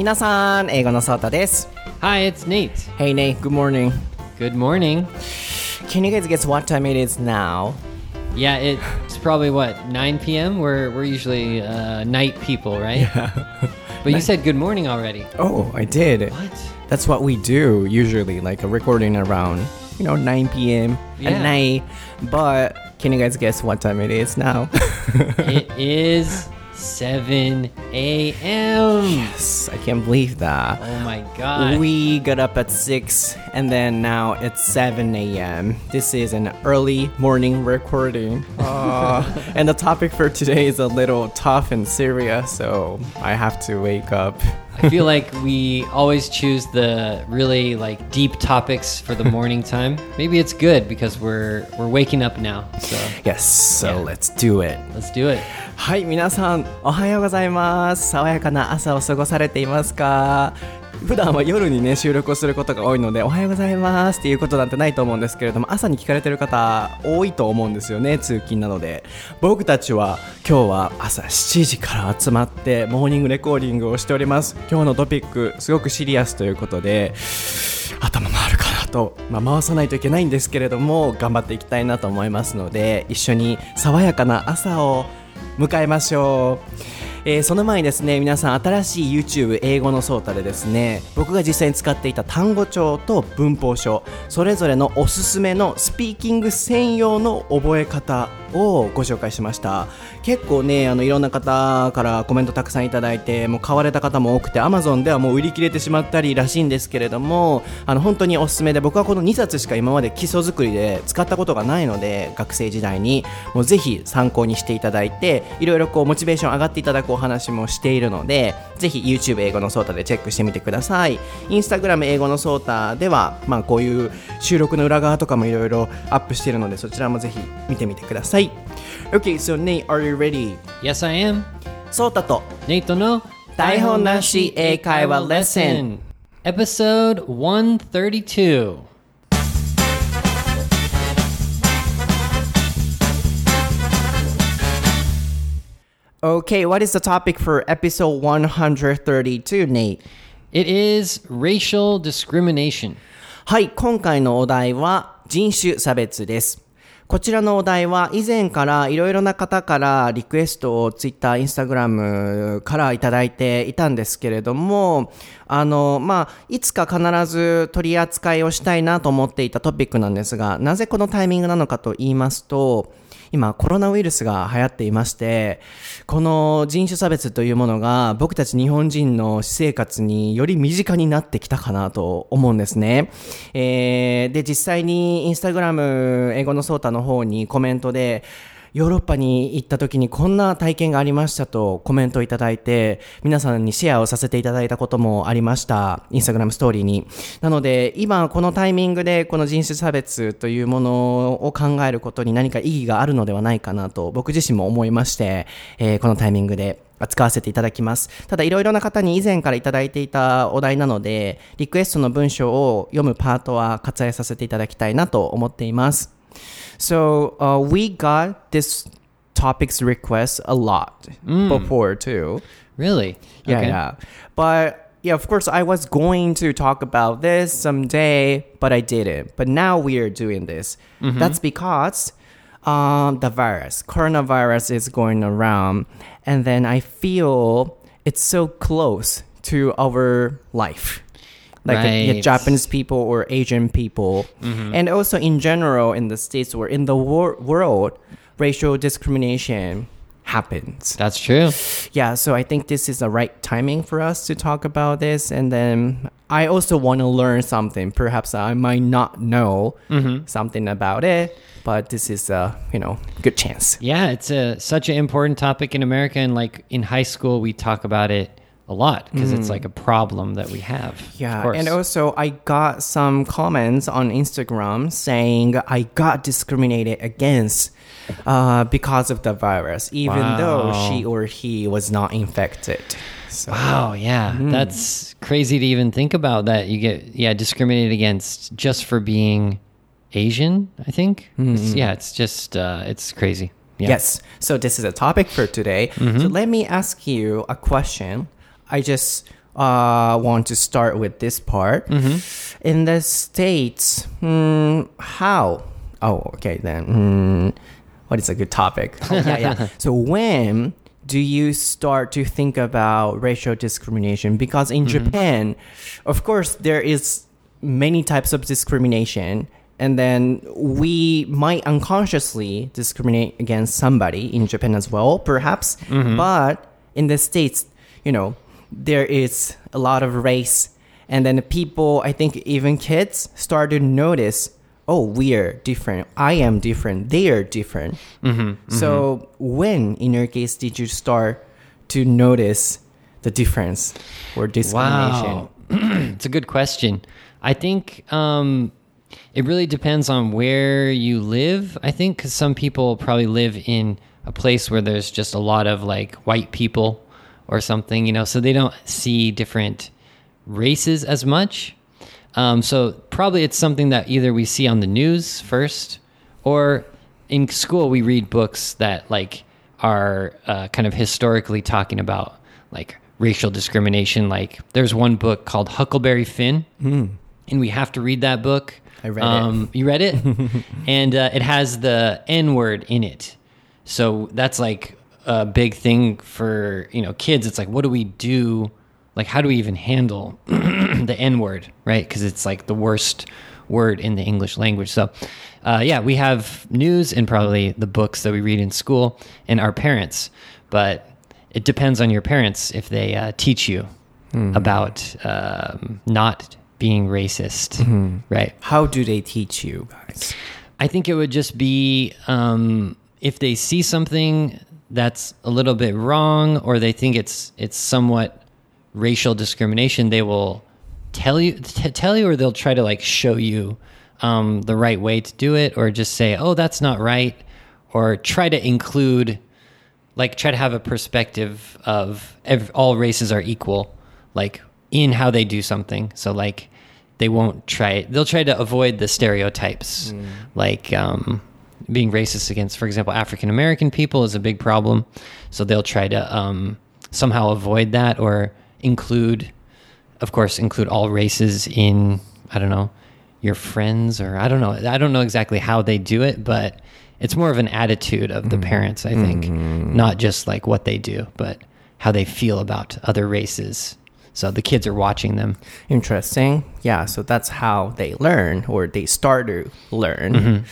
皆さん、英語のソータです。 Hi, it's Nate. Hey Nate, good morning. Good morning. Can you guys guess what time it is now? Yeah, it's probably what 9 p.m. We're we're usually uh, night people, right? But you said good morning already. Oh, I did. What? That's what we do usually, like a recording around, you know, 9 p.m. Yeah. at night. But can you guys guess what time it is now? it is 7 a.m. yes, I can't believe that. Oh my god. We got up at 6 and then now it's 7 a.m. This is an early morning recording. Uh, and the topic for today is a little tough and serious, so I have to wake up. I feel like we always choose the really like deep topics for the morning time. Maybe it's good because we're we're waking up now. So Yes, so Yeah. let's do it. let's do it. はい、皆さん、おはようございます。爽やかな朝を過ごされていますか 普段は夜にね、収録をすることが多いので、おはようございますっていうことなんてないと思うんですけれども、朝に聞かれてる方、多いと思うんですよね、通勤なので。僕たちは、今日は朝7時から集まって、モーニングレコーディングをしております。今日のトピック、すごくシリアスということで、頭回るかなと、まあ、回さないといけないんですけれども頑張っていきたいなと思いますので一緒に爽やかな朝を迎えましょう、えーその前にですね皆さん新しい YouTube 英語のソータでですね僕が実際に使っていた単語帳と文法書それぞれのおすすめのスピーキング専用の覚え方をご紹介しました。結構ねあのいろんな方からコメントたくさんいただいてもう買われた方も多くて Amazon ではもう売り切れてしまったりらしいんですけれどもあの本当におすすめで僕はこの2冊しか今まで基礎作りで使ったことがないので学生時代にもうぜひ参考にしていただいていろいろこうモチベーション上がっていただくお話もしているのでぜひ YouTube 英語のソータでチェックしてみてください。Instagram 英語のソータではまあこういう収録の裏側とかもいろいろアップしているのでそちらもぜひ見てみてください。Okay, so Nate, are you ready? Yes, I am. ソータと Nate no 台本なし英会話レッスン Episode 132. Okay, what is the topic for episode 132, Nate? It is racial discrimination. はい、今回のお題は人種差別です。こちらのお題は以前からいろいろな方からリクエストを Twitter、Instagram からいただいていたんですけれども、あの、まあ、いつか必ず取り扱いをしたいなと思っていたトピックなんですが、なぜこのタイミングなのかと言いますと、今コロナウイルスが流行っていましてこの人種差別というものが僕たち日本人の私生活により身近になってきたかなと思うんですね、えーで実際にインスタグラム英語のソータの方にコメントでヨーロッパに行った時にこんな体験がありましたとコメントいただいて皆さんにシェアをさせていただいたこともありましたインスタグラムストーリーになので今このタイミングでこの人種差別というものを考えることに何か意義があるのではないかなと僕自身も思いまして、えーこのタイミングで扱わせていただきます。ただいろいろな方に以前からいただいていたお題なので、リクエストの文章を読むパートは割愛させていただきたいなと思っています。So, uh, we got this topics request a lot before too. Really? Yeah, Okay. yeah. But yeah, of course, I was going to talk about this someday, but I didn't. But now we are doing this. That's because um, the virus, coronavirus, is going around, and then I feel it's so close to our life. Like Right. Japanese people or Asian people, mm-hmm. and also in general in the states or in the wor- world, racial discrimination happens. That's true. Yeah, so I think this is the right timing for us to talk about this. And then I also want to learn something. Perhaps I might not know mm-hmm. something about it, but this is a you know good chance. Yeah, it's a such an important topic in America and like in high school we talk about it a lot because it's like a problem that we have. Yeah, and also I got some comments on Instagram saying I got discriminated against uh, because of the virus, even though she or he was not infected. So, Wow, yeah. That's crazy to even think about that you get yeah, discriminated against just for being Asian, I think. It's- yeah, it's just uh it's crazy. Yeah. Yes. So this is a topic for today. So let me ask you a question. I just uh, want to start with this part. In the States, hmm, how? Oh, okay, then. Hmm, what is a good topic? Oh, yeah, yeah. So, when do you start to think about racial discrimination? Because in Japan, of course, there is many types of discrimination and then we might unconsciously discriminate against somebody in Japan as well, perhaps. But in the States, you know, there is a lot of race. And then people, I think even kids, start to notice, oh, we are different. I am different. They are different. So, when, in your case, did you start to notice the difference or discrimination? Wow. it's a good question. I think um, it really depends on where you live. I think because some people probably live in a place where there's just a lot of like white people or something, you know, so they don't see different races as much. Um, so probably it's something that either we see on the news first or in school we read books that like are uh, kind of historically talking about like racial discrimination. Like there's one book called Huckleberry Finn, and we have to read that book. I read it. it. You read it, and uh, it has the N word in it. So that's like a big thing for you know kids. It's like, what do we do? Like, how do we even handle the N word, right? Because it's like the worst word in the English language. So, uh, yeah, we have news and probably the books that we read in school and our parents, but it depends on your parents if they uh, teach you about um, not being racist, right? How do they teach you guys? I think it would just be um, if they see something that's a little bit wrong, or they think it's it's somewhat racial discrimination, they will tell you t- tell you, or they'll try to like show you um, the right way to do it, or just say, "Oh, that's not right," or try to include, like, try to have a perspective of ev- all races are equal, like in how they do something. So like they won't try they'll try to avoid the stereotypes like um, being racist against for example african american people is a big problem. So they'll try to um, somehow avoid that or include of course include all races in i don't know your friends or i don't know. I don't know exactly how they do it but it's more of an attitude of the parents i think. Not just like what they do but how they feel about other races so the kids are watching them Interesting. Yeah, so that's how they learn or they start to learn.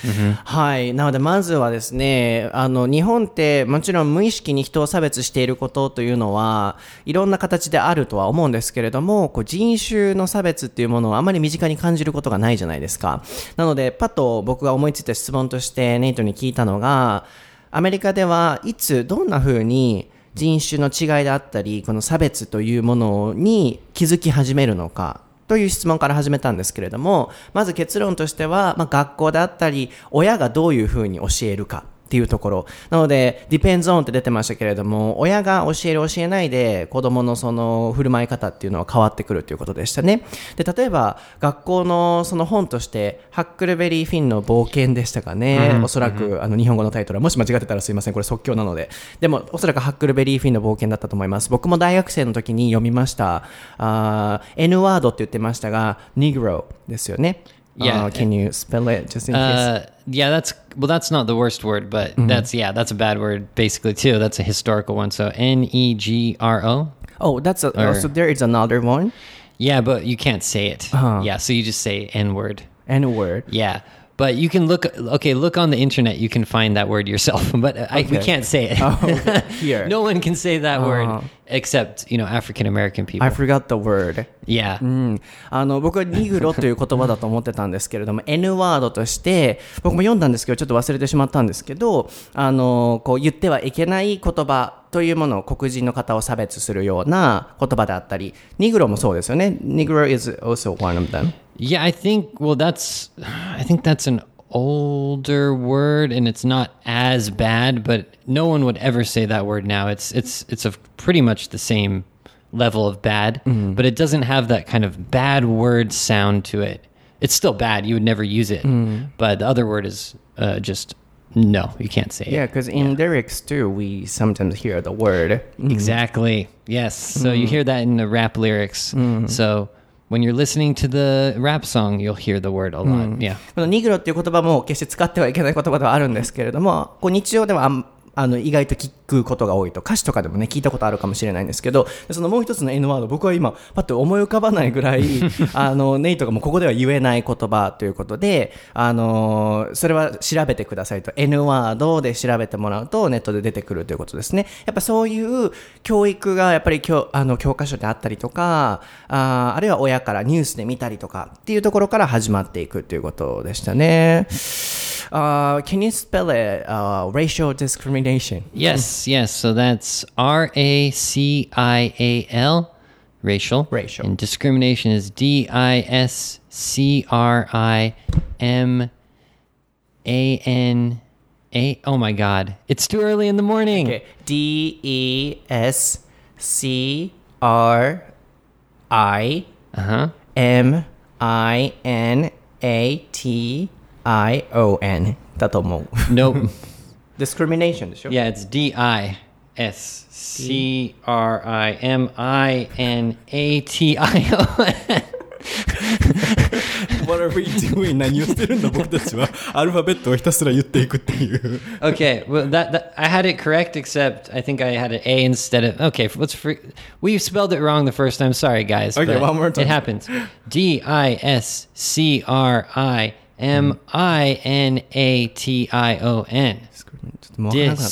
はい。なので、まずはですね、あの、日本ってもちろん無意識に人を差別していることというのは、いろんな形であるとは思うんですけれども、こう人種の差別っていうものをあまり身近に感じることがないじゃないですか。なので、パッと僕が思いついた質問としてネイトに聞いたのが、アメリカではいつ、どんな風に人種の違いであったり、この差別というものに気づき始めるのか、という質問から始めたんですけれども、まず結論としては、まあ、学校であったり、親がどういうふうに教えるか。っていうところ。なので、depends on って出てましたけれども、親が教える教えないで、子供のその振る舞い方っていうのは変わってくるということでしたね。で、例えば、学校のその本として、ハックルベリーフィンの冒険でしたかね。おそらく、あの、日本語のタイトルは、もし間違ってたらすいません。これ即興なので。でも、おそらくハックルベリーフィンの冒険だったと思います。僕も大学生の時に読みました。あー N ワードって言ってましたが、Negro ですよね。Yeah. Uh, can you spell it just in case? Uh, yeah, that's well. That's not the worst word, but that's yeah, that's a bad word basically too. That's a historical one. So N E G R O. oh, that's a, or- so there is another one. Yeah, but you can't say it. Uh-huh. Yeah, so you just say N word. N word. Yeah, but you can look. Okay, look on the internet. You can find that word yourself. But I, we Okay. can't say it. Oh, okay. Here. no one can say that Uh-huh. word except you know African American people. I forgot the word. yeah. うん、あの僕はニグロという言葉だと思ってたんですけれども N ワードとして僕も読んだんですけどちょっと忘れてしまったんですけどあのこう言ってはいけない言葉というものを黒人の方を差別するような言葉であったりニグロもそうですよねニグロ is also one of them Yeah, I think well that's I think that's an older word and it's not as bad, but no one would ever say that word now. It's it's it's of pretty much the same level of bad, but it doesn't have that kind of bad word sound to it. It's still bad. You would never use it. But the other word is uh, just No, you can't say Yeah, it. because in lyrics too, we sometimes hear the word. Exactly. Yes. So you hear that in the rap lyrics. So when you're listening to the rap song, you'll hear the word a lot. Yeah. このニグロっていう言葉も決して使ってはいけない言葉ではあるんですけれども、こう日常ではあん あの意外と聞くことが多いと。歌詞とかでもね聞いたことあるかもしれないんですけどそのもう一つの N ワード僕は今パッと思い浮かばないぐらい あのネイトがもうここでは言えない言葉ということであのそれは調べてくださいと。N ワードで調べてもらうとネットで出てくるということですね。やっぱそういう教育がやっぱり教あの教科書であったりとかあーあるいは親からニュースで見たりとかっていうところから始まっていくということでしたね。Uh, can you spell it? Uh, racial discrimination. Yes, yes. So that's R A C I A L, racial. Racial. And discrimination is D I S C R I M A N A. Oh my God. It's too early in the morning. Okay. D E S C R I Uh huh. M I N A T I O N だと思う。 Nope. discrimination でしょ yeah, it's D I S C R I M I N A T I O N. What are we doing? 何をしてるんだ僕たちは。アルファベットをひたすら言っていくっていう。 Okay, well that, that I had it correct, except I think I had an A instead of. Okay, let's. Free, we spelled it wrong the first time. Sorry, guys. Okay, but one more time. It happens. D I S C R I M I N A T I O N. ちょっともうわからなかった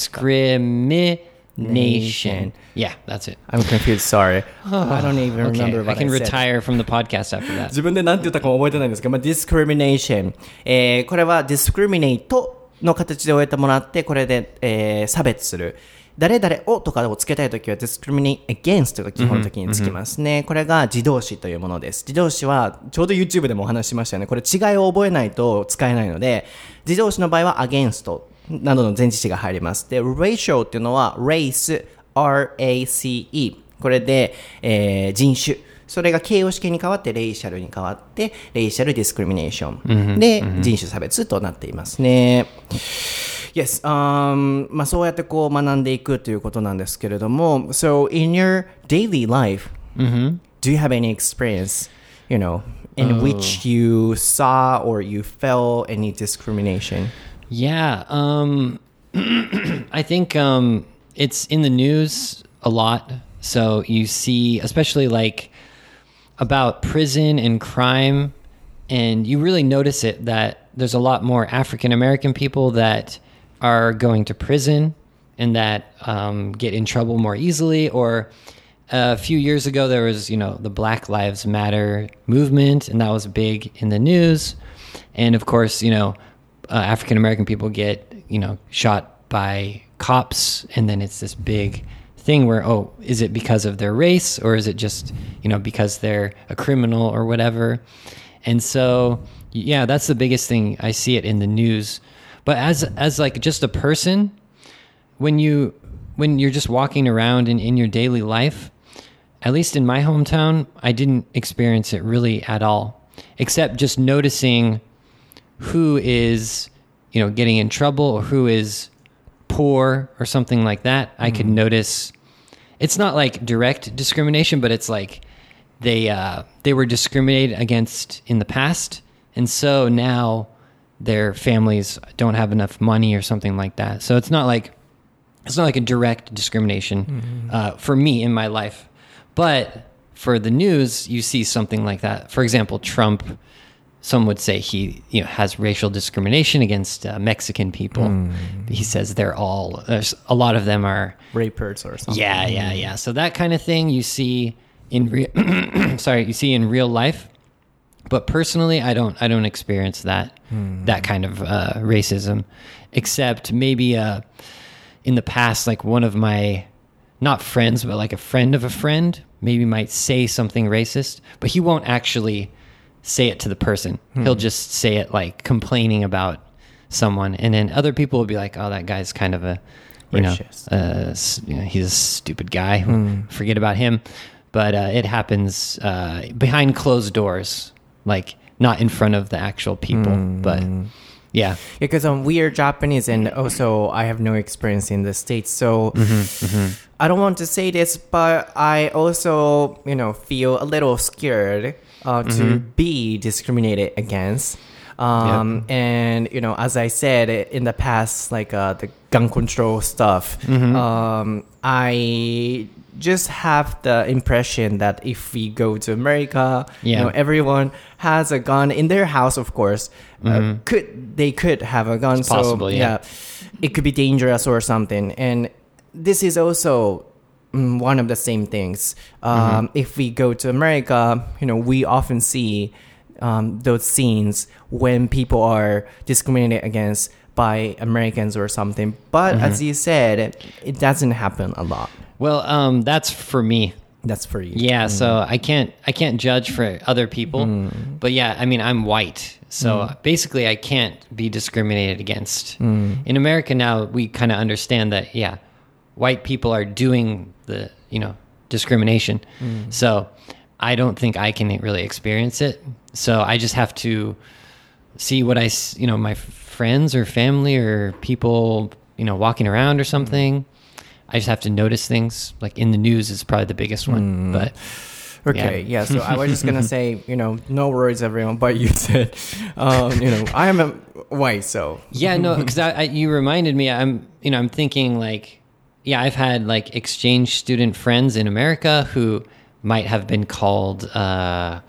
Discrimination. Yeah, that's it. I'm confused, sorry. I don't even remember what I, can retire from the podcast after that. 自分で何て言ったかも覚えてないんですけど、まあ、discrimination、えーこれは discriminate の形で終えてもらって、これで、えー差別する。誰々をとかをつけたいときは discriminate against が基本的につきますね。これが自動詞というものです。自動詞はちょうど YouTube でもお話ししましたよね。これ違いを覚えないと使えないので、自動詞の場合は against などの前置詞が入ります。で、racial っていうのは race、R-A-C-E。これで、えー人種。それが形容詞形に変わって、レイシャルに変わって、レイシャルディスクリミネーション。で、人種差別となっていますね。Yes, um, まあそうやってこう学んでいくということなんですけれども、So, in your daily life, do you have any experience, you know, in which you saw or you felt any discrimination? Yeah, um, I think um, it's in the news a lot. So you see, especially like about prison and crime, and you really notice it that there's a lot more African American people that are going to prison and that um, get in trouble more easily. Or a few years ago, there was, you know, the Black Lives Matter movement, and that was big in the news. And of course, you know, uh, African American people get, you know, shot by cops, and then it's this big thing where, oh, is it because of their race, or is it just, you know, because they're a criminal or whatever? And so, yeah, that's the biggest thing. I see it in the news. But as as like just a person, when you when you're just walking around in, in your daily life, at least in my hometown, I didn't experience it really at all, except just noticing who is, you know, getting in trouble or who is poor or something like that. I could notice it's not like direct discrimination, but it's like they uh, they were discriminated against in the past, and so now their families don't have enough money or something like that. So it's not like it's not like a direct discrimination uh, for me in my life, but for the news, you see something like that. For example, Trump. Some would say he, you know, has racial discrimination against uh, Mexican people. He says they're all. There's a lot of them are Rapers or something. yeah, yeah, yeah. So that kind of thing you see in re- sorry, you see in real life. But personally, I don't I don't experience that that kind of uh, racism, except maybe uh, in the past, like one of my not friends, but like a friend of a friend, maybe might say something racist, but he won't actually say it to the person. He'll just say it like complaining about someone, and then other people will be like, "Oh, that guy's kind of a." You know, uh, you know, he's a stupid guy. Forget about him. But uh, it happens uh, behind closed doors, like not in front of the actual people. But Yeah. because um, we are Japanese and also I have no experience in the States. So I don't want to say this, but I also, you know, feel a little scared uh, to be discriminated against. Um, And, you know, as I said in the past, like uh, the gun control stuff, um, I just have the impression that if we go to America, you know, everyone has a gun in their house, of course. Uh, could they could have a gun? so possible, yeah. it could be dangerous or something. And this is also mm, one of the same things. Um, If we go to America, you know, we often see um, those scenes when people are discriminated against by Americans or something. But as you said, it doesn't happen a lot. Well, um, that's for me. That's for you. Yeah, so mm. I can't I can't judge for other people, mm. but yeah, I mean I'm white, so mm. basically I can't be discriminated against. In America now, we kind of understand that yeah, white people are doing the you know discrimination, so I don't think I can really experience it. So I just have to see what I, you know my friends or family or people you know walking around or something. I just have to notice things like in the news is probably the biggest one, but. Okay, yeah. so I was just gonna say, you know, no worries, everyone. But you said, um, you know, I am a white, so Yeah, no, because I, I, you reminded me. I'm, you know, I'm thinking like, yeah, I've had like exchange student friends in America who might have been called uh,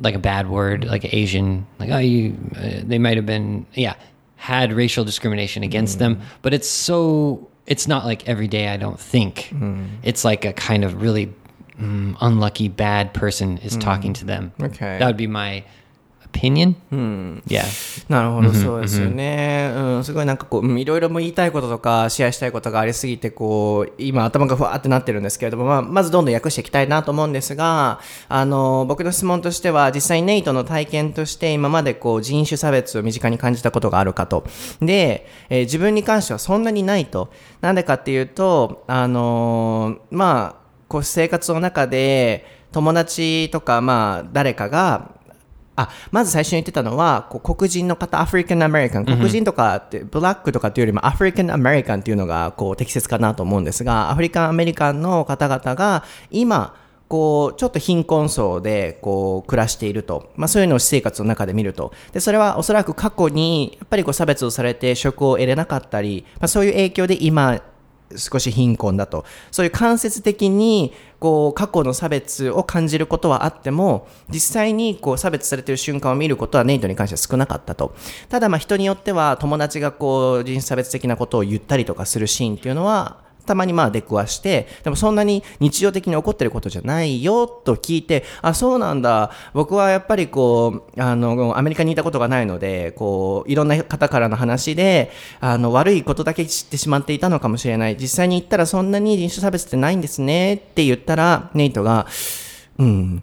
like a bad word, like Asian, like oh, you. Uh, they might have been, yeah, had racial discrimination against them, but it's so. It's not like every day. I don't think it's like a kind of really mm, unlucky bad person is talking to them. Okay. that would be my opinion? Yeah. なるほど、そうですよね。うん、すごいなんかこう、うんいろいろも言いたいこととか、シェアしたいことがありすぎて、こう、今頭がふわーってなってるんですけれども、まあ、まずどんどん訳していきたいなと思うんですが、あの、僕の質問としては、実際ネイトの体験として、今までこう、人種差別を身近に感じたことがあるかと。で、えー自分に関してはそんなにないと。なんでかっていうと、あのーまあ、こう、生活の中で、友達とか、まあ、誰かが、あまず最初に言ってたのはこう黒人の方アフリカンアメリカン黒人とかって、ブラックとかっていうよりもアフリカンアメリカンっていうのがこう適切かなと思うんですがアフリカンアメリカンの方々が今こうちょっと貧困層でこう暮らしていると、まあ、そういうのを私生活の中で見ると。でそれはおそらく過去にやっぱりこう差別をされて職を得れなかったり、まあ、そういう影響で今少し貧困だと。そういう間接的に、こう、過去の差別を感じることはあっても、実際に、こう、差別されている瞬間を見ることはネイトに関しては少なかったと。ただ、まあ、人によっては、友達がこう、人種差別的なことを言ったりとかするシーンっていうのは、たまにまあ出くわして、でもそんなに日常的に起こってることじゃないよと聞いて、あ、そうなんだ。僕はやっぱりこう、あの、アメリカにいたことがないので、こう、いろんな方からの話で、あの、悪いことだけ知ってしまっていたのかもしれない。実際に言ったらそんなに人種差別ってないんですねって言ったら、ネイトが、うん、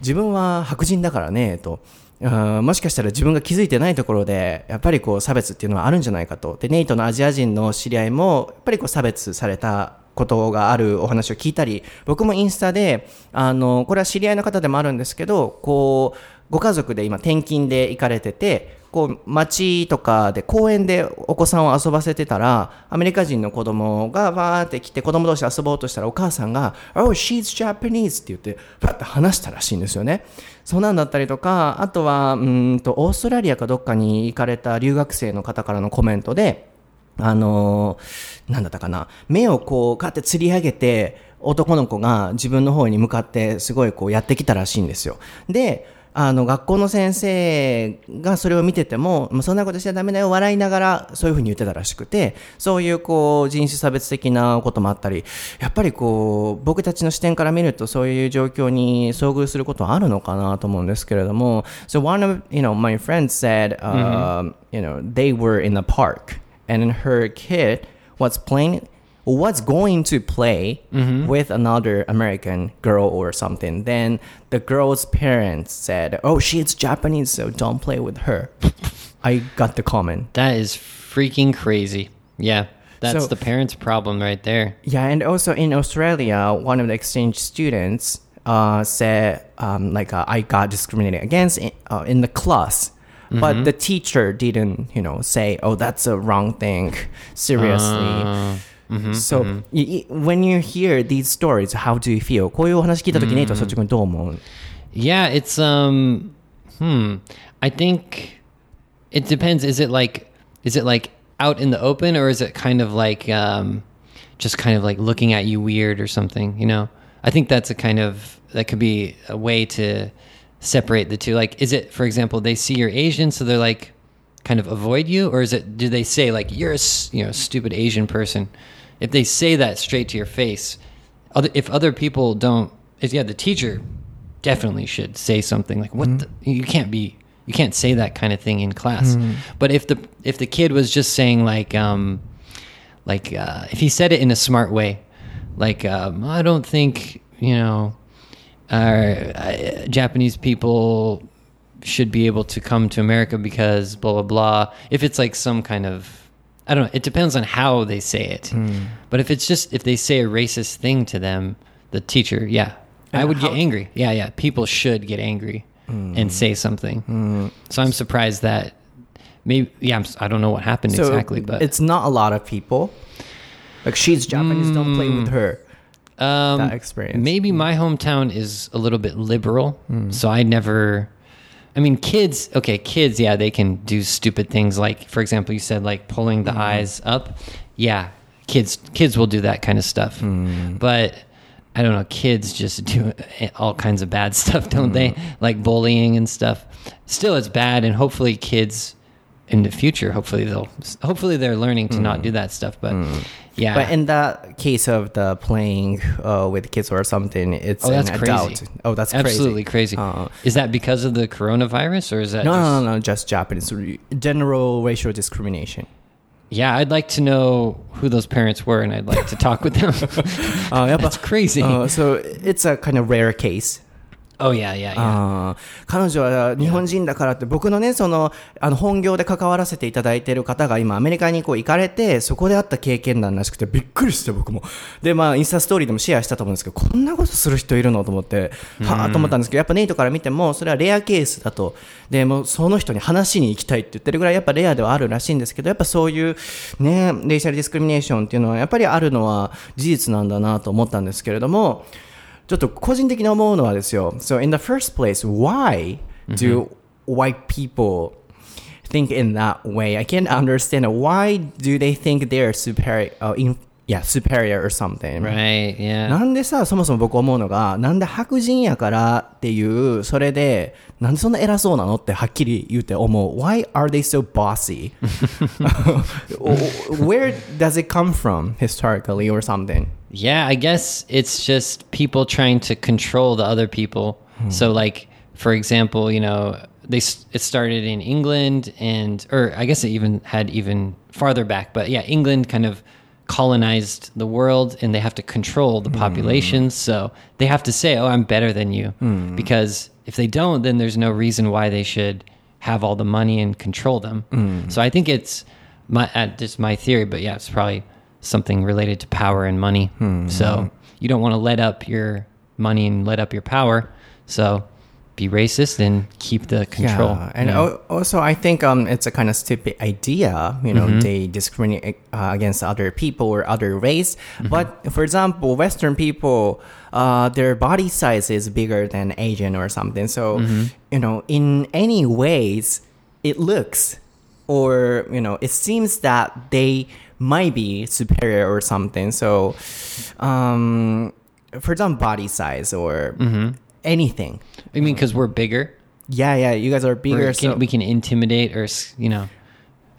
自分は白人だからね、と。もしかしたら自分が気づいてないところで、やっぱりこう差別っていうのはあるんじゃないかと。で、ネイトのアジア人の知り合いも、やっぱりこう差別されたことがあるお話を聞いたり、僕もインスタで、あの、これは知り合いの方でもあるんですけど、こう、ご家族で今転勤で行かれてて、こう街とかで公園でお子さんを遊ばせてたらアメリカ人の子供がわーって来て子供同士遊ぼうとしたらお母さんが「Oh, she's Japanese」って言ってパッて話したらしいんですよね。そうなんだったりとかあとはうんとオーストラリアかどっかに行かれた留学生の方からのコメントであのーなんだったかな目をこうかって吊り上げて男の子が自分の方に向かってすごいこうやってきたらしいんですよ。であの学校の先生がそれを見てても、まあ、そんなことしちゃダメだよ笑いながらそういうふうに言ってたらしくてそういうこう人種差別的なこともあったりやっぱりこう僕たちの視点から見るとそういう状況に遭遇することはあるのかなと思うんですけれども So one of you know my friends said、um, you know they were in the park and her kid was playing was going to play with another American girl or something. Then the girl's parents said, "Oh, she's Japanese, so don't play with her." I got the comment. That is freaking crazy. Yeah. That's So- the parents' problem right there. Yeah, and also in Australia, one of the exchange students uh, said, um, like, uh, I got discriminated against in, uh, in the class. but the teacher didn't, you know, say, "Oh, that's a wrong thing." Seriously. Uh, so y- y- when you hear these stories, how do you feel? こういうお話聞いた時ネイトは率直にどう思う Yeah, it's um hmm. I think it depends. Is it like is it like out in the open or is it kind of like um just kind of like looking at you weird or something, you know? I think that's a kind of that could be a way to separate the two. Like is it for example they see you're Asian so they're like kind of avoid you or is it do they say like you're a s- you know stupid Asian person? If they say that straight to your face, other, if other people don't if yeah the teacher definitely should say something like what the, you can't be you can't say that kind of thing in class. But if the if the kid was just saying like um like uh, if he said it in a smart way like um, i don't think you know uh, uh, japanese people should be able to come to america because blah blah blah if it's like some kind of i don't know it depends on how they say it hmm. but if it's just if they say a racist thing to them the teacher yeah I would get angry. Yeah, yeah. People should get angry hmm. and say something. Hmm. So I'm surprised that maybe yeah. I'm, I don't know what happened So exactly, but it's not a lot of people. Like she's Japanese, don't play with her. um, that experience. maybe my hometown is a little bit liberal, so I never. I mean, kids. Okay, kids. Yeah, they can do stupid things like, for example, you said like pulling the mm-hmm. eyes up. Yeah, kids. Kids will do that kind of stuff, mm. but. I don't know. Kids just do all kinds of bad stuff, don't they? Mm. Like bullying and stuff. Still, it's bad, and hopefully, kids in the future, hopefully they'll hopefully they're learning to mm. not do that stuff. But mm. yeah, but in the case of the playing uh, with kids or something, it's oh that's crazy. Adult. Oh, that's absolutely crazy. crazy. Uh, is that because of the coronavirus or is that no just, no no, no just Japanese general racial discrimination? Yeah, I'd like to know who those parents were, and I'd like to talk with them. uh, yeah, but, that's crazy. Uh, so it's a kind of rare case. Oh yeah, yeah, yeah. 彼女は日本人だからって僕のねそのあの本業で関わらせていただいている方が今アメリカにこう行かれてそこであった経験談らしくてびっくりして僕も。でまあインスタストーリーでもシェアしたと思うんですけどこんなことする人いるの？と思って。はあと思ったんですけどやっぱネイトから見てもそれはレアケースだと。でもその人に話しに行きたいって言ってるぐらいやっぱレアではあるらしいんですけどやっぱそういうねレイシャルディスクリミネーションっていうのはやっぱりあるのは事実なんだなと思ったんですけれどもちょっと個人的に思うのはですよ。So in the first place, why do white people think in that way? I can't understand it. Why do they think they're superior, uh, in, yeah, superior or something? right, yeah. なんでさ、そもそも僕思うのが、なんで白人やからっていう、それで、なんでそんな偉そうなのってはっきり言うて思う。Why are they so bossy? Where does it come from historically or something? Yeah, I guess it's just people trying to control the other people. So, like, for example, you know, they s- it started in England, and or I guess it even had even farther back. But yeah, England kind of colonized the world, and they have to control the populations. Hmm. So they have to say, "Oh, I'm better than you," hmm. because if they don't, then there's no reason why they should have all the money and control them. Hmm. So I think it's my uh, just my theory, but yeah, it's probably something related to power and money. So you don't want to let up your money and let up your power. So be racist and keep the control. Yeah, and also I think um it's a kind of stupid idea. You know, they discriminate uh, against other people or other race. But for example, Western people, uh, their body size is bigger than Asian or something. So you know, in any ways, it looks or you know, it seems that they might be superior or something. So, um, for example, body size or anything. I mean, because we're bigger, Yeah, yeah, you guys are bigger. can, so we can intimidate or you know,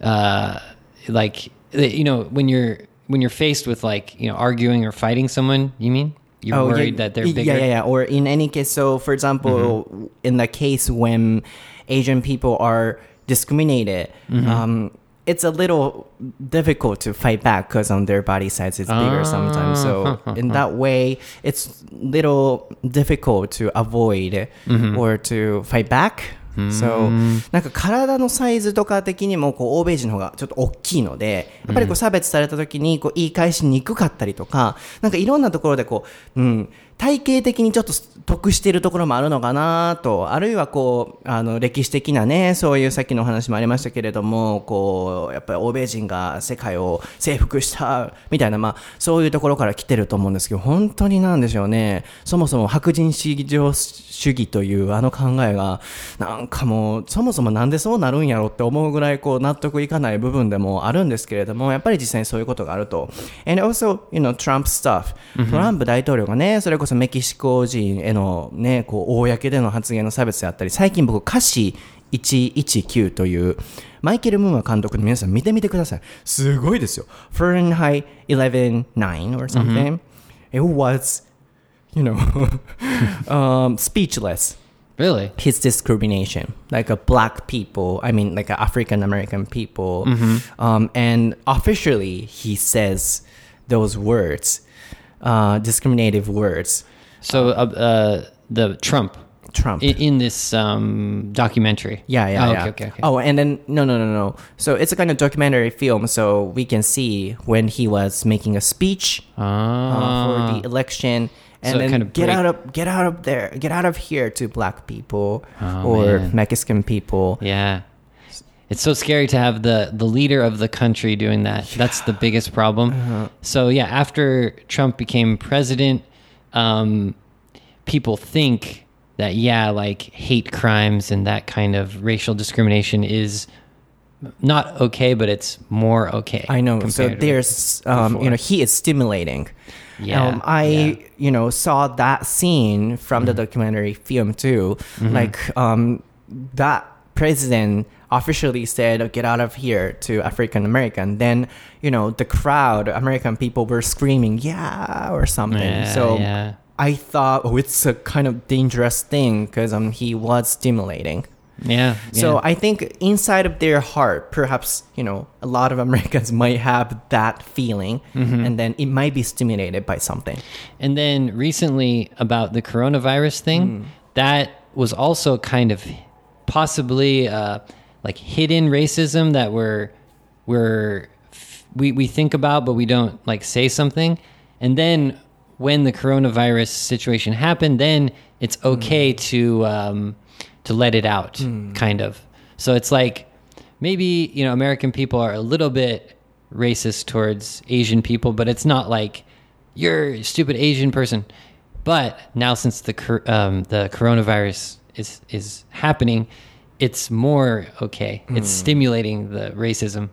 uh, like you know when you're when you're faced with like you know arguing or fighting someone. You mean you're Oh, worried yeah, that they're yeah, bigger? Yeah, yeah, Or in any case, so for example, Mm-hmm. in the case when Asian people are discriminated, Mm-hmm. um, it's a little difficult to fight back because on their body size is bigger sometimes. So Ah. in that way, it's little difficult to avoid Mm-hmm. or to fight back. So なんか体のサイズとか的にもこう欧米人の方がちょっと大きいので、やっぱりこう差別された時にこう言い返しにくかったりとか、なんかいろんなところでこう、うん、体系的にちょっと得しているところもあるのかなと、あるいはこう、あの、歴史的なね、そういうさっきの話もありましたけれども、こう、やっぱり欧米人が世界を征服したみたいな、まあ、そういうところから来てると思うんですけど、本当になんでしょうね。そもそも白人至上主義というあの考えが、なんかもう、そもそもなんでそうなるんやろって思うぐらい、こう、納得いかない部分でもあるんですけれども、やっぱり実際にそういうことがあると。And also, you know, Trump stuff. トランプ大統領がね、それこそメキシコ人へのね、こう、公での発言の差別であったり、最近僕、歌詞119という、マイケル・ムーア監督の皆さん見てみてください。すごいですよ。Fahrenheit 11.9 or something.、It was, you know, um, speechless. Really? his discrimination, like a black people, I mean, like a African American people. Um, and officially, he says those words, uh, discriminative words. So, uh, uh, the Trump Trump. in, in this um, documentary. yeah, yeah, Oh, yeah. Okay, okay, okay. Oh, and then no, no, no, no. So it's a kind of documentary film. So we can see when he was making a speech uh, Ah. for the election, and So then kind of get break- out of get out of there, get out of here to black people Oh, or man. Mexican people. Yeah. It's so scary to have the the leader of the country doing that. That's the biggest problem. Uh-huh. So yeah, after Trump became president, um, people think that yeah, like hate crimes and that kind of racial discrimination is not okay, but it's more okay. I know. So there's, um, you know, he is stimulating. Yeah, Um, I, yeah. you know, saw that scene from the documentary film too. Like, um, that president officially said, "Oh, "Get out of here" to African American. Then, you know, the crowd, American people, were screaming, "Yeah" or something. Yeah, so yeah. I thought, oh, it's a kind of dangerous thing because um, he was stimulating. yeah. So. I think inside of their heart, perhaps you know, a lot of Americans might have that feeling, Mm-hmm. and then it might be stimulated by something. And then recently about the coronavirus thing, that was also kind of possibly uh, like hidden racism that we're we're we we think about but we don't like say something. And then when the coronavirus situation happened, then it's okay to um, to let it out, kind of. So it's like maybe you know American people are a little bit racist towards Asian people, but it's not like you're a stupid Asian person. But now since the um, the coronavirus is is happening, it's more okay. It's stimulating the racism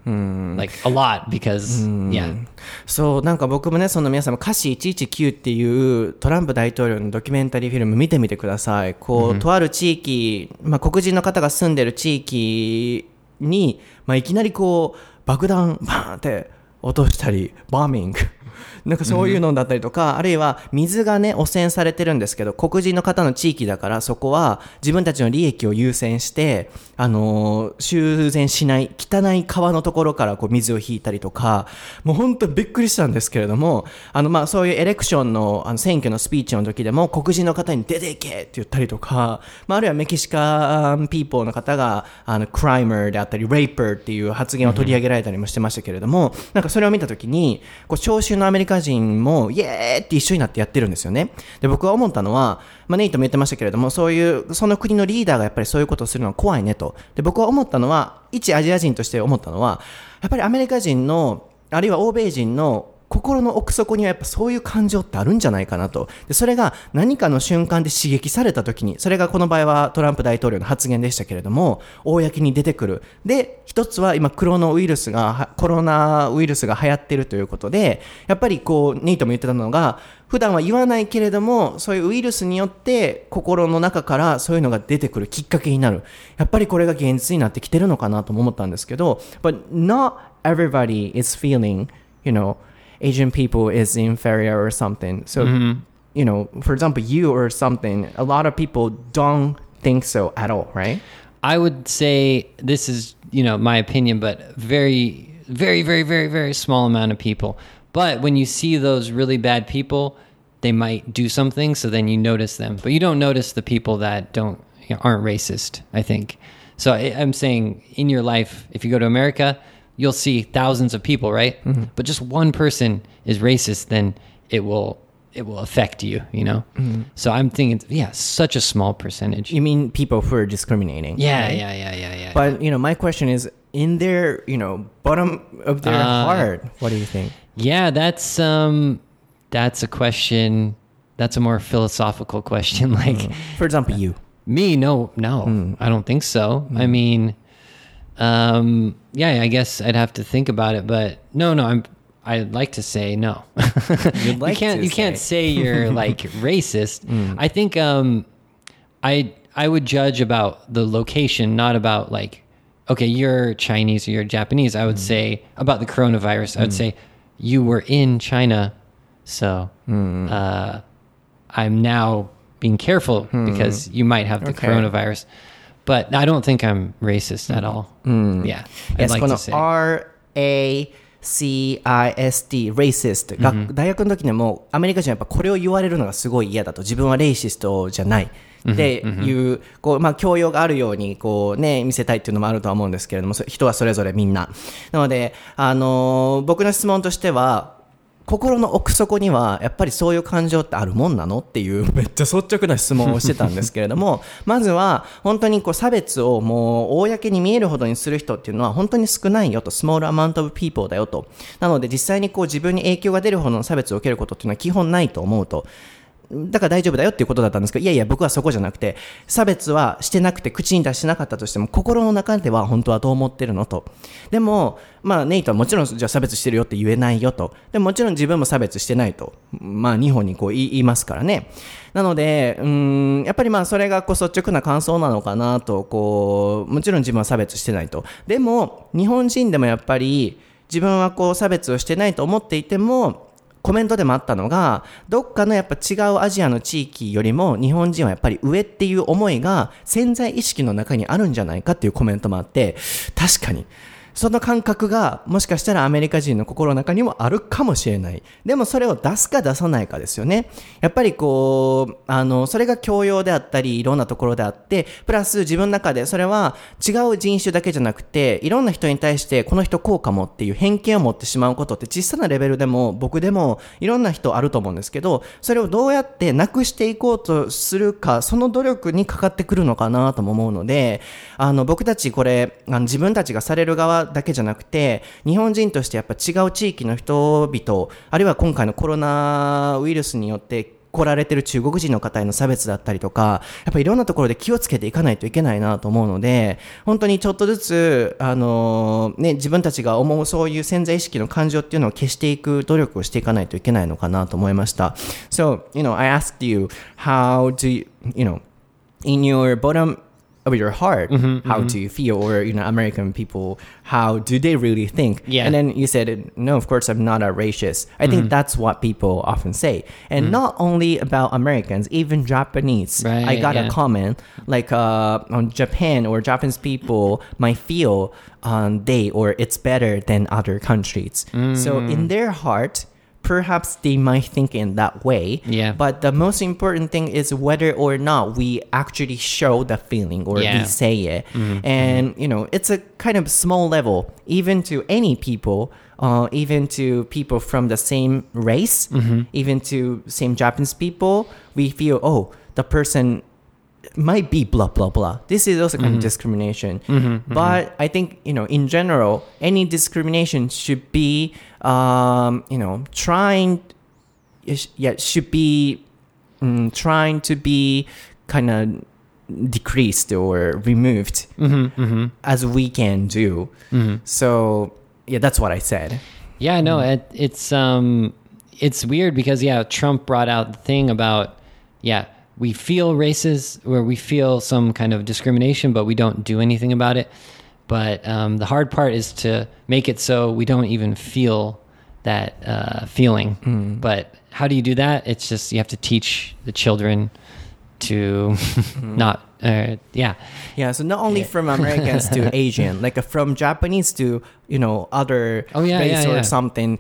like a lot because yeah. そう、なんか僕もね、その皆さんも歌詞119っていうトランプ大統領のドキュメンタリーフィルム見てみてください。こう、とある地域、まあ、黒人の方が住んでる地域に、まあ、いきなりこう、爆弾バーンって落としたり、バーミング。なんかそういうのだったりとか、あるいは水がね、汚染されてるんですけど、黒人の方の地域だから、そこは自分たちの利益を優先して、あのー修繕しない、汚い川のところからこう水を引いたりとか、もう本当びっくりしたんですけれども、あの、まあ、そういうエレクションの、あの、選挙のスピーチの時でも、黒人の方に出ていけって言ったりとか、まあ、あるいはメキシカンピーポーの方が、あの、クライマーであったり、レイパーっていう発言を取り上げられたりもしてましたけれども、なんかそれを見た時に、こう、聴衆のアメリカ人も、イエーって一緒になってやってるんですよね。で、僕は思ったのは、まあ、ネイトも言ってましたけれども、そういう、その国のリーダーがやっぱりそういうことをするのは怖いねと。で、僕は思ったのは、一アジア人として思ったのは、やっぱりアメリカ人の、あるいは欧米人の心の奥底にはやっぱそういう感情ってあるんじゃないかなと。で、それが何かの瞬間で刺激された時に、それがこの場合はトランプ大統領の発言でしたけれども、公に出てくる。で、一つは今、クロノウイルスが、コロナウイルスが流行ってるということで、やっぱりこう、ネイトも言ってたのが、普段は言わないけれども、そういうウイルスによって心の中からそういうのが出てくるきっかけになる。やっぱりこれが現実になってきてるのかなとも思ったんですけど、but not everybody is feeling, you know, Asian people is inferior or something. So, mm-hmm. you know, for example, you or something, a lot of people don't think so at all, right? I would say this is, you know, my opinion, but very, very, very, very, very small amount of people. But when you see those really bad people, they might do something, so then you notice them. But you don't notice the people that don't you know, aren't racist. I think. So I, I'm saying, in your life, if you go to America, you'll see thousands of people, right? But just one person is racist, then it will it will affect you. You know. So I'm thinking, yeah, such a small percentage. You mean people who are discriminating? Yeah, right? yeah, yeah, yeah, yeah. But you know, my question is, in their you know bottom of their Uh, heart, what do you think? Yeah, that's um that's a question that's a more philosophical question. Like For example, you. me, no, no, I don't think so. I mean um yeah, I guess I'd have to think about it, but no, no, I'm I'd like to say no. You'd like you can't you can't say. say you're like racist. Hmm. I think um I I would judge about the location, not about like okay, you're Chinese or you're Japanese. I would hmm. say about the coronavirus. I would hmm. say you were in China, so uh, I'm now being careful because you might have the Okay. coronavirus. But I don't think I'm racist at all. Yeah, I'd Yes, like この say. R A C I S T racist. が、大学の時にもアメリカ人はやっぱこれを言われるのがすごい嫌だと自分はレイシストじゃない。っていうこうまあ教養があるようにこうね見せたいっていうのもあるとは思うんですけれどもそ人はそれぞれみんな。なのであのー僕の質問としては心の奥底にはやっぱりそういう感情ってあるもんなの？っていう めっちゃ率直な質問をしてたんですけれども まずは本当にこう差別をもう公に見えるほどにする人っていうのは本当に少ないよと small amount of people だよと。なので実際にこう自分に影響が出るほどの差別を受けることっていうのは基本ないと思うと。だから大丈夫だよっていうことだったんですけど、いやいや、僕はそこじゃなくて、差別はしてなくて、口に出してなかったとしても、心の中では本当はどう思ってるのと。でも、まあ、ネイトはもちろん、じゃあ差別してるよって言えないよと。でももちろん自分も差別してないと。まあ、日本にこう言いますからね。なので、うん、やっぱりまあ、それがこう率直な感想なのかなと、こう、もちろん自分は差別してないと。でも、日本人でもやっぱり、自分はこう差別をしてないと思っていても、コメントでもあったのが、どっかのやっぱ違うアジアの地域よりも日本人はやっぱり上っていう思いが潜在意識の中にあるんじゃないかっていうコメントもあって、確かに。その感覚がもしかしたらアメリカ人の心の中にもあるかもしれない。でもそれを出すか出さないかですよね。やっぱりこう、あの、それが教養であったり、いろんなところであって、プラス自分の中でそれは違う人種だけじゃなくて、いろんな人に対してこの人こうかもっていう偏見を持ってしまうことって小さなレベルでも僕でもいろんな人あると思うんですけど、それをどうやってなくしていこうとするか、その努力にかかってくるのかなとも思うので、あの、僕たちこれ、あの自分たちがされる側だけじゃなくて、日本人としてやっぱ違う地域の人々、あるいは今回のコロナウイルスによって来られてる中国人の方への差別だったりとか、やっぱいろんなところで気をつけていかないといけないなと思うので、本当にちょっとずつ、あのね、自分たちが思うそういう潜在意識の感情っていうのを消していく努力をしていかないといけないのかなと思いました。So, you know, I asked you, how do you, you know, in your bottom of your heart, mm-hmm, how mm-hmm. do you feel? Or, you know, American people, how do they really think? Yeah. And then you said, no, of course, I'm not a racist. I think mm-hmm. that's what people often say. And not only about Americans, even Japanese. right, I got a comment like uh, on Japan or Japanese people might feel um, they or it's better than other countries. Mm. So in their heart, perhaps they might think in that way. Yeah. But the most important thing is whether or not we actually show the feeling or Yeah. we say it. Mm-hmm. Mm-hmm. And, you know, it's a kind of small level, even to any people, uh, even to people from the same race, mm-hmm. even to same Japanese people, we feel, oh, the person might be blah blah blah. This is also kind of mm-hmm. discrimination. Mm-hmm, mm-hmm. But I think you know, in general, any discrimination should be, um, you know, trying, yeah, should be mm, trying to be kind of decreased or removed as we can do. So yeah, that's what I said. Yeah, no, it, it's um, it's weird because yeah, Trump brought out the thing about yeah, we feel racist where we feel some kind of discrimination, but we don't do anything about it. But um, the hard part is to make it so we don't even feel that uh, feeling. But how do you do that? It's just you have to teach the children to not, uh, yeah, Yeah, so not only from Americans to Asian, like uh, from Japanese to you know other Oh, yeah, race yeah, or yeah. something,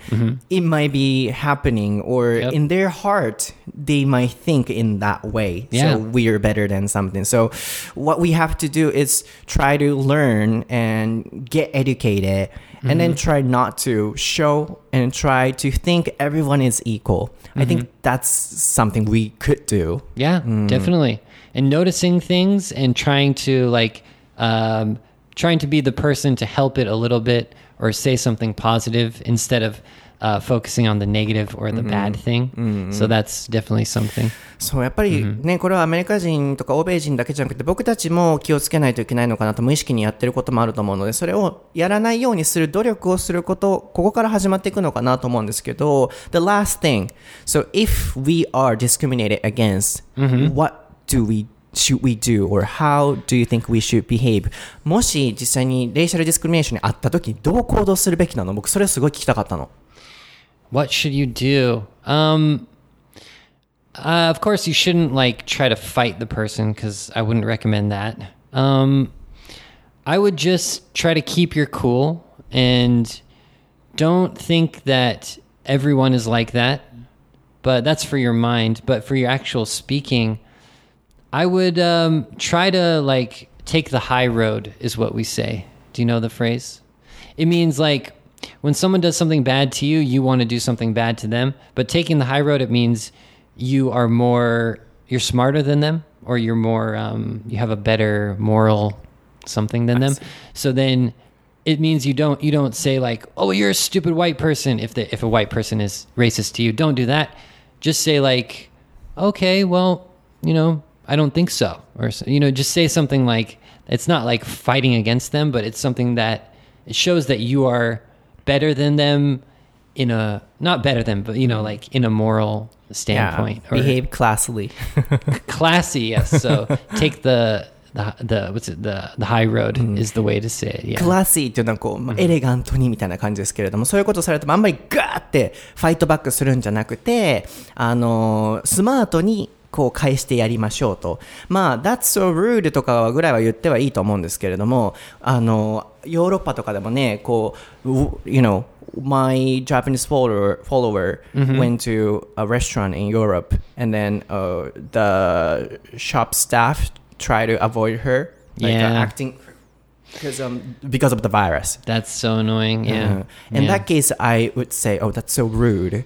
it might be happening, or Yep. in their heart they might think in that way. Yeah. So we're better than something. So what we have to do is try to learn and get educated and then try not to show and try to think everyone is equal. I think that's something we could do. Yeah, definitely And noticing things and trying to like um, trying to be the person to help it a little bit or say something positive instead of uh, focusing on the negative or the bad thing. So that's definitely something. そう、やっぱりね、これはアメリカ人とか欧米人だけじゃなくて、僕たちも気をつけないといけないのかなと無意識にやってることもあると思うので、それをやらないようにする努力をすること、ここから始まっていくのかなと思うんですけど、the last thing, so if we are discriminated against, what do we should we do or how do you think we should behave もし実際にレイシャルディスクリミネーションにあった時にどう行動するべきなの僕それをすごい聞きたかったの What should you do? Um, uh, of course, you shouldn't like try to fight the person because I wouldn't recommend that. Um, I would just try to keep your cool and don't think that everyone is like that. But that's for your mind. But for your actual speaking, I would um, try to like take the high road, is what we say. Do you know the phrase? It means like when someone does something bad to you, you want to do something bad to them. But taking the high road, it means you are more, you're smarter than them, or you're more, um, you have a better moral something than them. So then it means you don't you don't say like, "Oh, you're a stupid white person." If the if a white person is racist to you, don't do that. Just say like, "Okay, well, you know, I don't think so," or so- you know, just say something like it's not like fighting against them, but it's something that it shows that you are better than them in a not better than, but you know, like in a moral standpoint or behave classily classy. Yes, so take the the the what's it the the high road is the way to say it. Yeah. クラシーっていうのはこう、まあエレガントにみたいな感じですけれども、そういうことされてもあんまりガーってファイトバックするんじゃなくて、あのースマートに こう返してやりましょうと。まあ、that's so rude とかぐらいは言ってはいいと思うんですけれども、あのーヨーロッパとかでもね、こう、う you know, my Japanese follower follower went to a restaurant in Europe and then uh, the shop staff tried to avoid her like uh, Yeah. acting because um because of the virus. That's so annoying. Yeah. Uh, in yeah. that case, I would say, oh, that's so rude.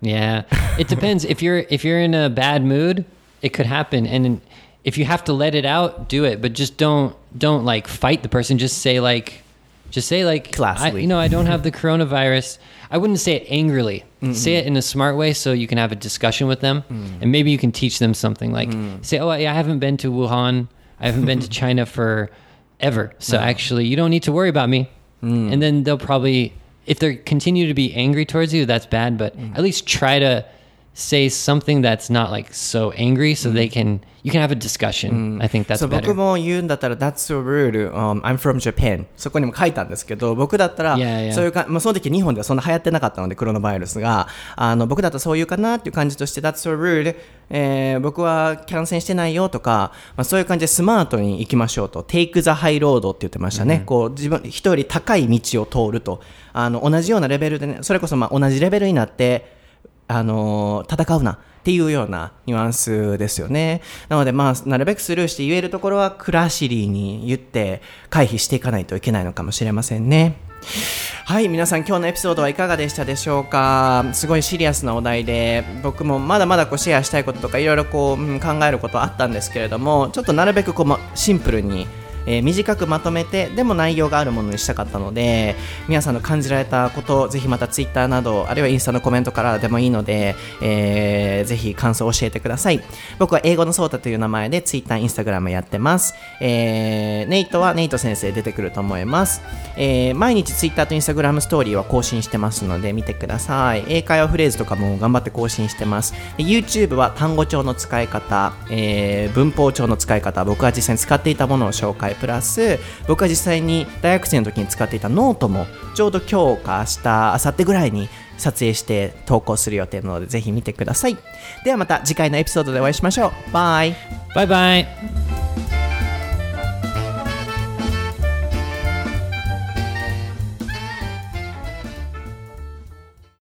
Yeah. It depends. if you're if you're in a bad mood, it could happen. And if you have to let it out, do it. But just don't don't like fight the person. Just say like just say like I, you know, I don't have the coronavirus. I wouldn't say it angrily. Say it in a smart way so you can have a discussion with them mm. and maybe you can teach them something like mm. say, "Oh, I I haven't been to Wuhan. I haven't been to China for ever. So actually, you don't need to worry about me." Mm. And then they'll probably if they continue to be angry towards you, that's bad, but mm. at least try to say something that's not like so angry so they can you can have a discussion. I think that's そう better. 僕も言うんだったら、That's so rude、um, I'm from Japan. そこにも書いたんですけど僕だったら.そういうか、まあ、その時日本ではそんな流行ってなかったのでクロノバイルスがあの僕だったらそういうかなっていう感じとして That's so rude、えー僕は感染してないよとか、まあ、そういう感じでスマートに行きましょうと。Take the high road って言ってましたね、こう自分人より高い道を通ると。あの同じようなレベルでねそれこそまあ同じレベルになってあの戦うなっていうようなニュアンスですよね。なので、まあ、なるべくスルーして言えるところはクラシリーに言って回避していかないといけないのかもしれませんね。はい、皆さん今日のエピソードはいかがでしたでしょうか？すごいシリアスなお題で、僕もまだまだこうシェアしたいこととかいろいろこう、うん考えることあったんですけれども、ちょっとなるべくこう、まシンプルにえー短くまとめてでも内容があるものにしたかったので皆さんの感じられたことぜひまたツイッターなどあるいはインスタのコメントからでもいいので、えーぜひ感想を教えてください。僕は英語のソータという名前でツイッターインスタグラムやってます、えーネイトはネイト先生出てくると思います、えー毎日ツイッターとインスタグラムストーリーは更新してますので見てください。英会話フレーズとかも頑張って更新してます。で YouTube は単語帳の使い方、えー文法帳の使い方僕が実際に使っていたものを紹介プラス僕は実際に大学生の時に使っていたノートもちょうど今日か明日明後日ぐらいに撮影して投稿する予定なのでぜひ見てください。ではまた次回のエピソードでお会いしましょう。バイ。バイバイ。